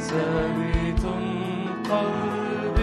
ثابت قلبي.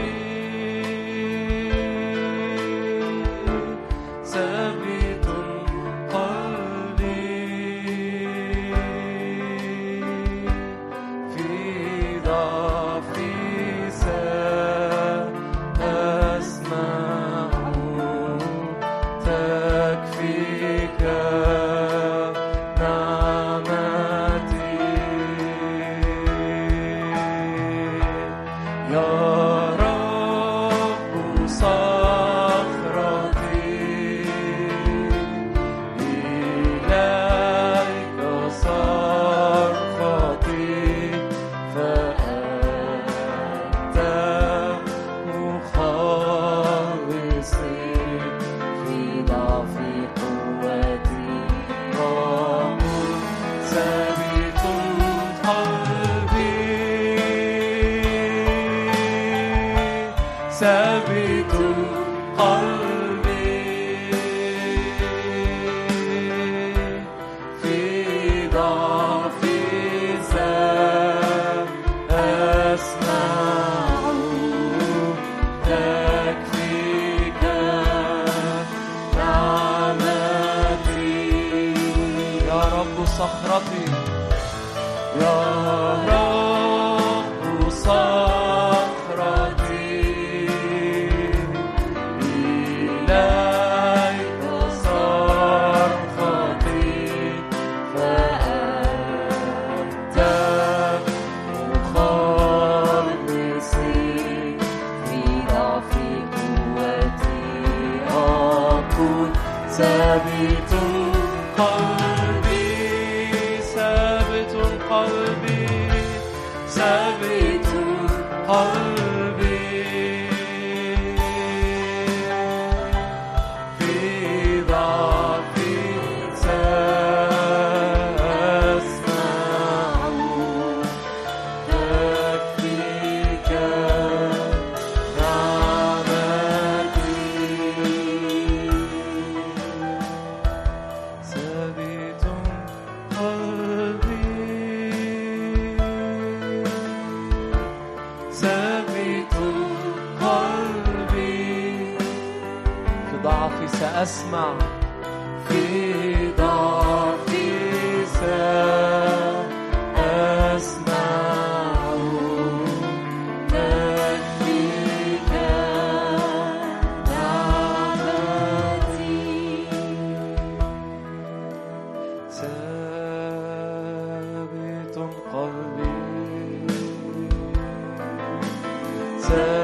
return.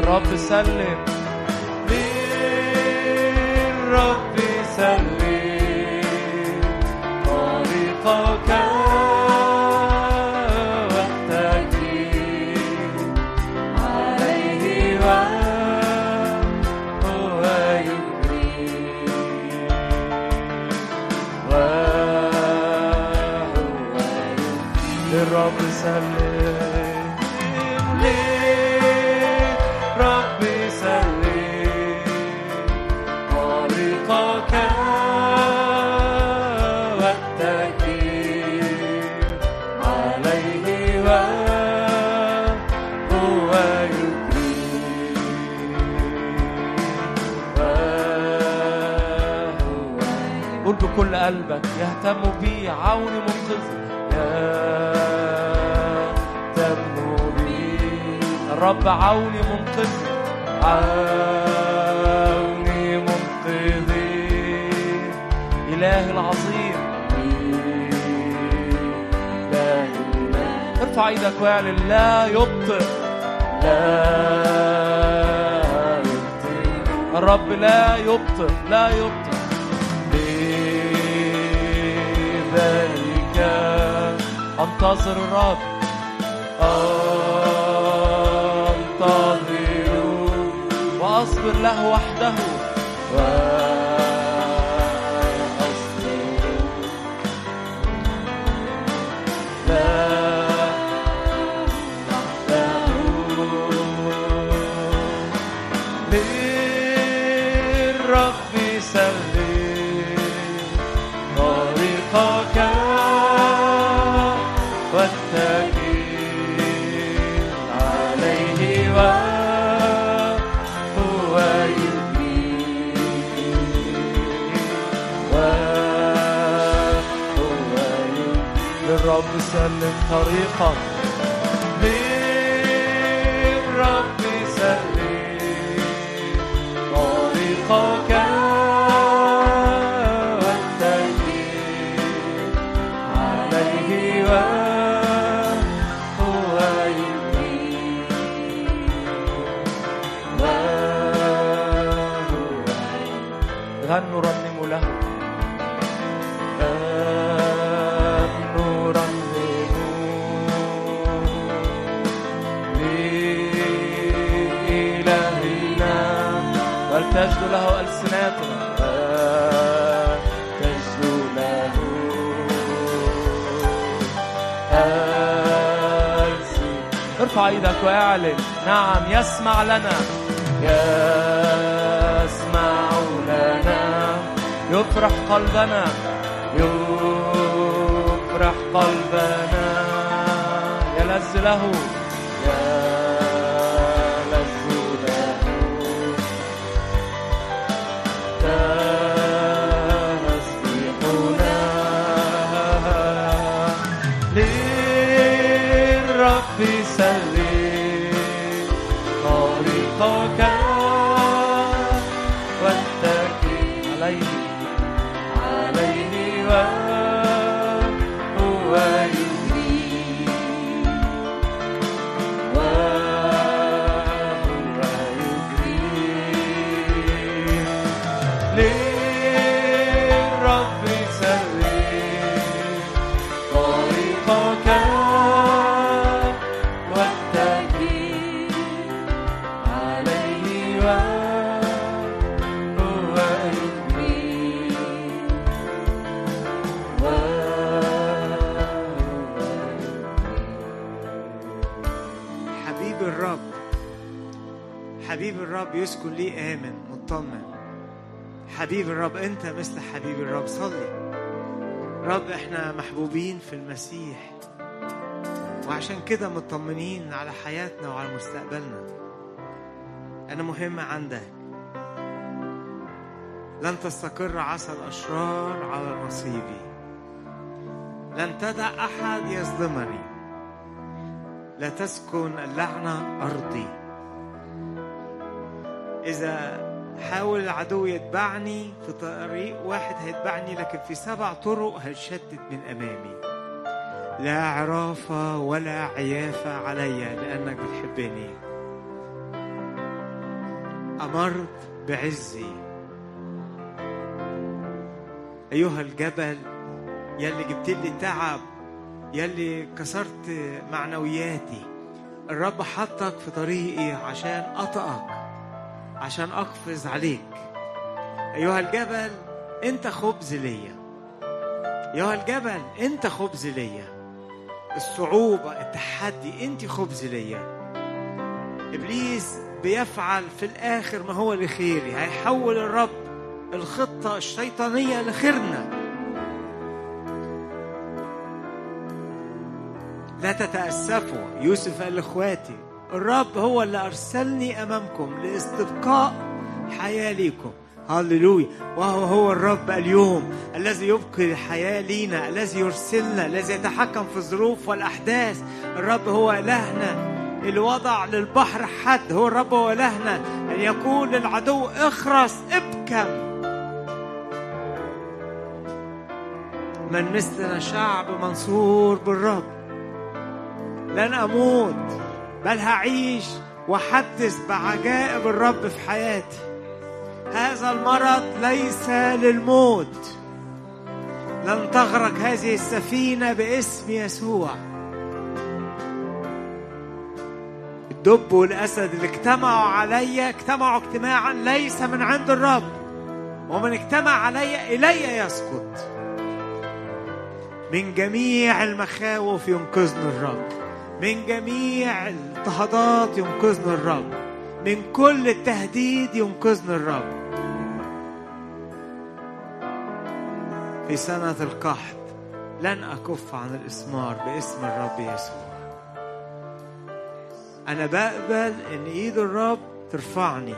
للرب سلم. للرب قل بكل قلبك يهتم بي عون منقذ يهتم بي. الرب عوني منقذي. عوني منقذي. إله العظيم. إله إله ارفع إيدك واعلن لا يبطئ الرب لا يبطئ لا يبطئ لذلك أنتظر الرب. أنتظر. وأصبر له وحده. سلم طريقك للرب سلم. إيدك واعلن نعم يسمع لنا. يسمع لنا. يفرح قلبنا. يفرح قلبنا. يلذ له. أنت مثل حبيب الرب. صلي. رب إحنا محبوبين في المسيح. وعشان كده مطمنين على حياتنا وعلى مستقبلنا. أنا مهم عندك. لن تستقر عسى الأشرار على نصيبي. لن تدع أحد يظلمني. لا تسكن اللعنة أرضي. إذا حاول العدو يتبعني في طريق واحد هيتبعني لكن في سبع طرق هيشتت من أمامي. لا عرافة ولا عيافة علي لأنك بتحبني. أمرت بعزي. أيها الجبل يلي جبت لي تعب يلي كسرت معنوياتي الرب حطك في طريقي عشان أطأك. عشان أقفز عليك. أيها الجبل أنت خبز ليا. أيها الجبل أنت خبز ليا. الصعوبة التحدي أنت خبز ليا. إبليس بيفعل في الآخر ما هو لخيري. هيحول الرب الخطة الشيطانية لخيرنا. لا تتأسفوا يوسف قال لإخواتي الرب هو اللي أرسلني أمامكم لاستبقاء حياة ليكم. هللويا. وهو هو الرب اليوم الذي يبقي الحياة لينا الذي يرسلنا الذي يتحكم في الظروف والأحداث. الرب هو إلهنا اللي وضع للبحر حد. هو الرب هو إلهنا أن يقول للعدو إخرس ابكم. من مثلنا شعب منصور بالرب. لن أموت. بل هعيش وأحدث بعجائب الرب في حياتي. هذا المرض ليس للموت. لن تغرق هذه السفينة باسم يسوع. الدب والأسد اللي اجتمعوا علي اجتمعوا اجتماعا ليس من عند الرب ومن اجتمع علي إلي يسقط من جميع المخاوف ينقذني الرب. من جميع الاضطهادات ينقذني الرب. من كل التهديد ينقذني الرب. في سنة القحط لن أكف عن الإسمار باسم الرب يسوع. أنا بقبل إن إيد الرب ترفعني.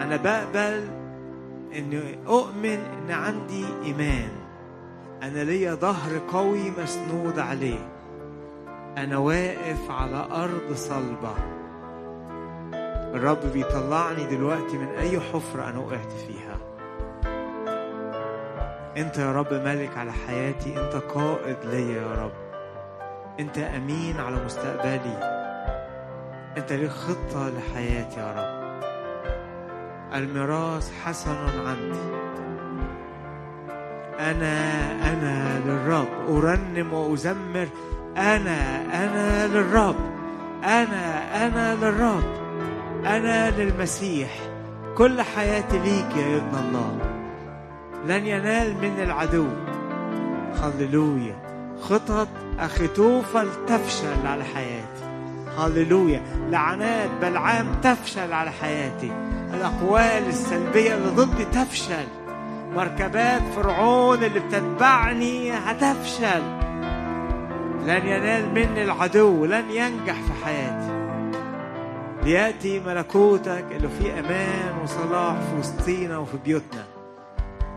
أنا بقبل إني أؤمن إن عندي إيمان. أنا ليا ظهر قوي مسنود عليه. أنا واقف على أرض صلبة. الرب بيطلعني دلوقتي من أي حفرة أنا وقعت فيها. أنت يا رب مالك على حياتي أنت قائد ليا يا رب. أنت أمين على مستقبلي. أنت ليك خطة لحياتي يا رب. الميراث حسن عندي. أنا أنا للرب. أرنم وأزمر أنا أنا للرب. أنا أنا للرب. أنا للمسيح. كل حياتي ليك يا ابن الله. لن ينال من العدو. هللويا. خطط أخيتوفل تفشل على حياتي. هللويا. لعنات بلعام تفشل على حياتي. الأقوال السلبية اللي ضدي تفشل. مركبات فرعون اللي بتتبعني هتفشل. لن ينال مني العدو لن ينجح في حياتي. ليأتي ملكوتك اللي فيه أمان وصلاح في وسطينا وفي بيوتنا.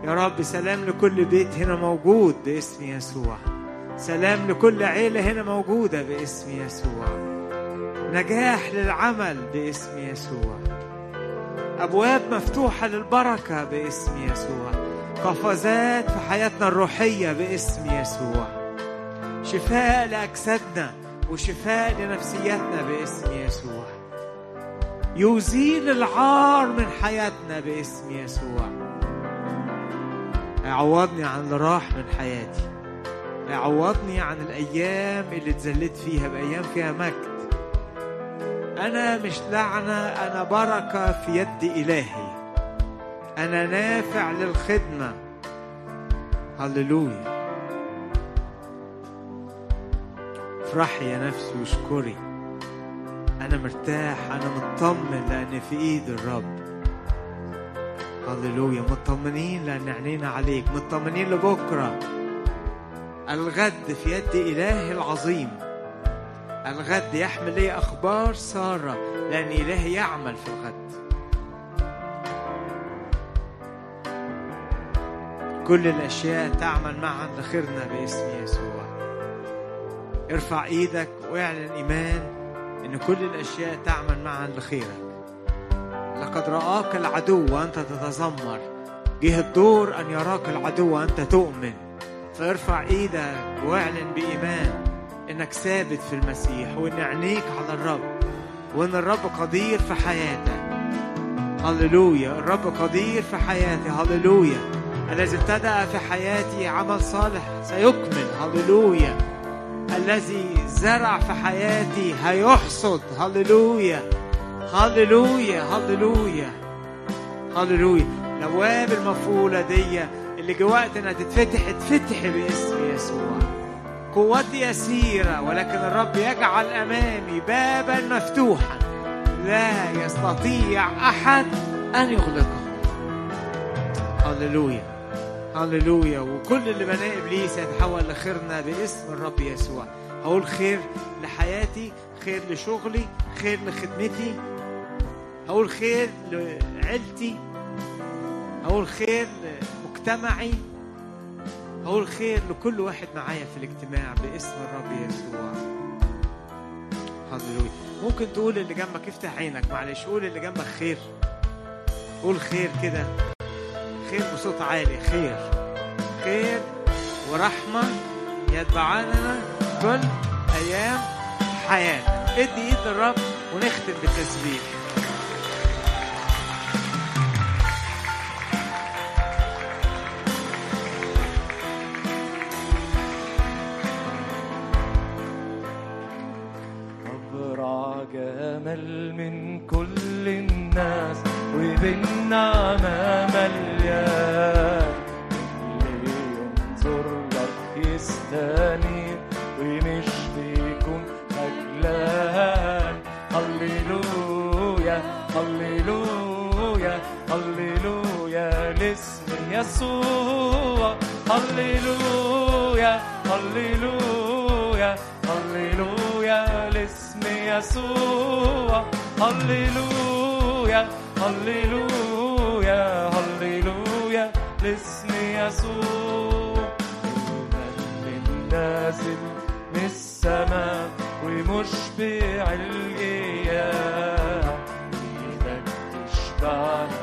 يا رب سلام لكل بيت هنا موجود باسم يسوع. سلام لكل عيلة هنا موجودة باسم يسوع. نجاح للعمل باسم يسوع. أبواب مفتوحة للبركة باسم يسوع. قفزات في حياتنا الروحية باسم يسوع. شفاء لأجسادنا وشفاء لنفسياتنا باسم يسوع. يزيل العار من حياتنا باسم يسوع. يعوضني عن اللي راح من حياتي. يعوضني عن الأيام اللي اتذلت فيها بأيام فيها مجد. أنا مش لعنة أنا بركة في يد إلهي. أنا نافع للخدمة. هللويا. افرحي يا نفسي واشكري. أنا مرتاح أنا مطمن لأن في إيد الرب. هللويا. مطمنين لأن عينينا عليك. مطمنين لبكرة. الغد في يد إلهي العظيم. الغد يحمل لي أخبار سارة لأن إلهي يعمل في الغد. كل الأشياء تعمل معا لخيرنا باسم يسوع. ارفع إيدك واعلن ايمان ان كل الاشياء تعمل معا لخيرك. لقد رآك العدو وانت تتذمر. جه الدور أن يراك العدو وأنت تؤمن. فارفع إيدك واعلن بإيمان إنك ثابت في المسيح وإن عينيك على الرب وإن الرب قدير في حياتك. هللويا. الرب قدير في حياتي. هللويا. الذي ابتدأ في حياتي عمل صالح سيكمل. هللويا. الذي زرع في حياتي هيحصد. هللويا. هللويا. هللويا. هللويا. الأبواب المفعولة دي اللي انها تتفتح اتفتح باسم يسوع. قوتي يسيرة ولكن الرب يجعل أمامي بابا مفتوحا. لا يستطيع أحد أن يغلقه. هللويا. هللويا. وكل اللي بناه ابليس يتحول لخيرنا باسم الرب يسوع. هقول خير لحياتي خير لشغلي خير لخدمتي. هقول خير لعيلتي. هقول خير لمجتمعي. هقول خير لكل واحد معايا في الاجتماع باسم الرب يسوع. هللويا. ممكن تقول اللي جنبك افتح عينك معلش. قول اللي جنبك خير. قول خير كده. خير بصوت عالي خير. خير ورحمة يتبعاننا كل أيام حياتك ادي إيد للرب ونختم بالتسبيح. هللويا هللويا لاسم يسوع المن نازل من السماء ومشبع الإياه إيدك تشبعنا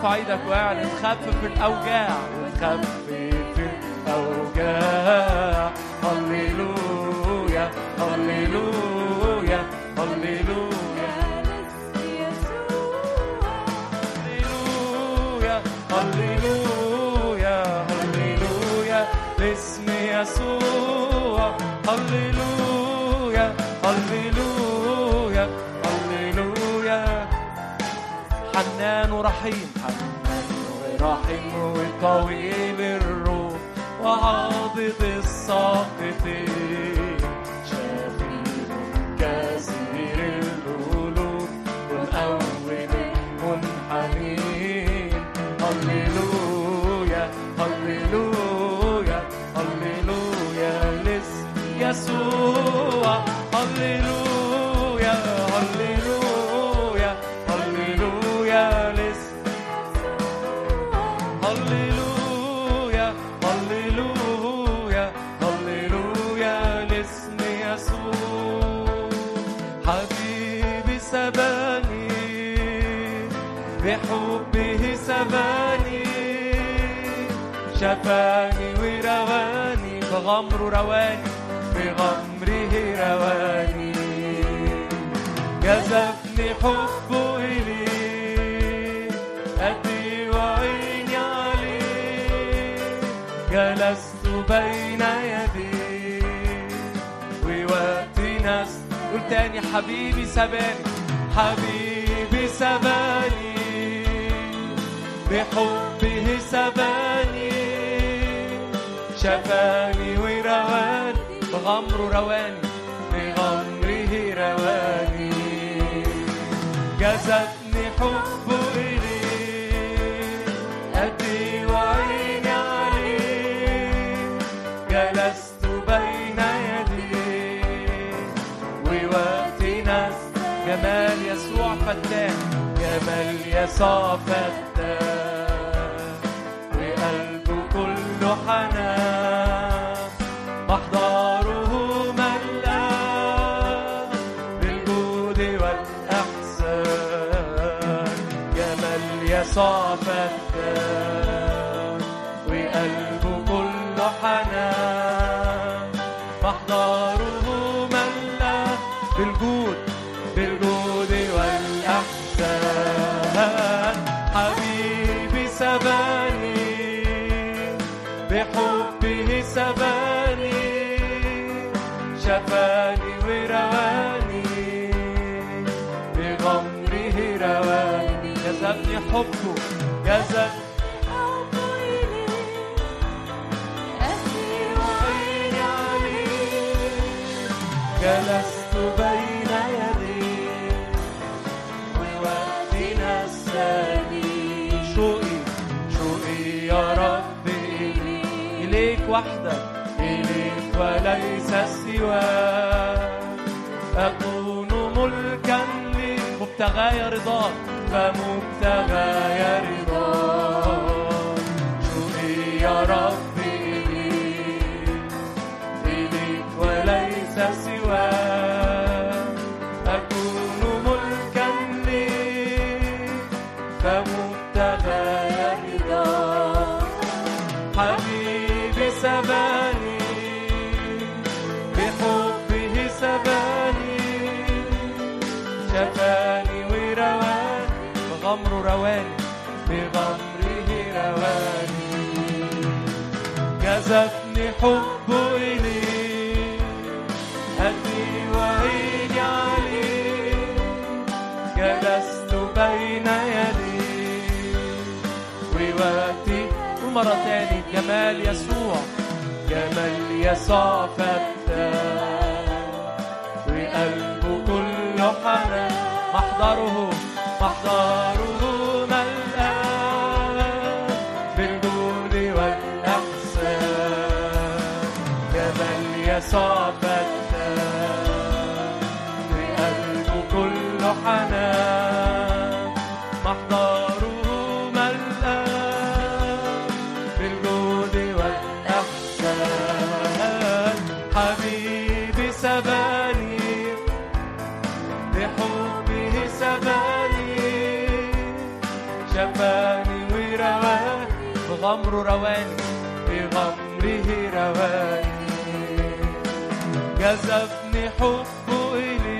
ارفع إيدك واعلن تخفف الأوجاع وتخفف الأوجاع. وطويل الروح وعاضد الساقطين شفاني ورواني بغمره رواني بغمره رواني. جذبني حبه إليه أدي وعيني عليه جلست بين يديه ووقت ناس قول تاني حبيبي سباني حبيبي سباني. بحبه سباني. شفاني ورواني بغمره رواني بغمره رواني. جذبني حبه إليه أدي وعيني عليه جلست بين يديه ووقت ناس جمال يسوع فتان جمال يسوع فتان. شفاني ورواني بغمره رواني. جذبني حبه جذبني جلست بين يديك ووقتنا الثاني شوقي شوقي يا رب إليك إليك وحدك. وليس سوى أكون ملكا لمبتغاي رضاك فمبتغاي رضاك شوقي يا ربي إليك وليس سوى الحب إليه هدي وعيني عليه جلست بين يديه ووقتي ومرة تاني جمال يسوع جمال يسوع رواني بغمره رواني جذبني حبه إليه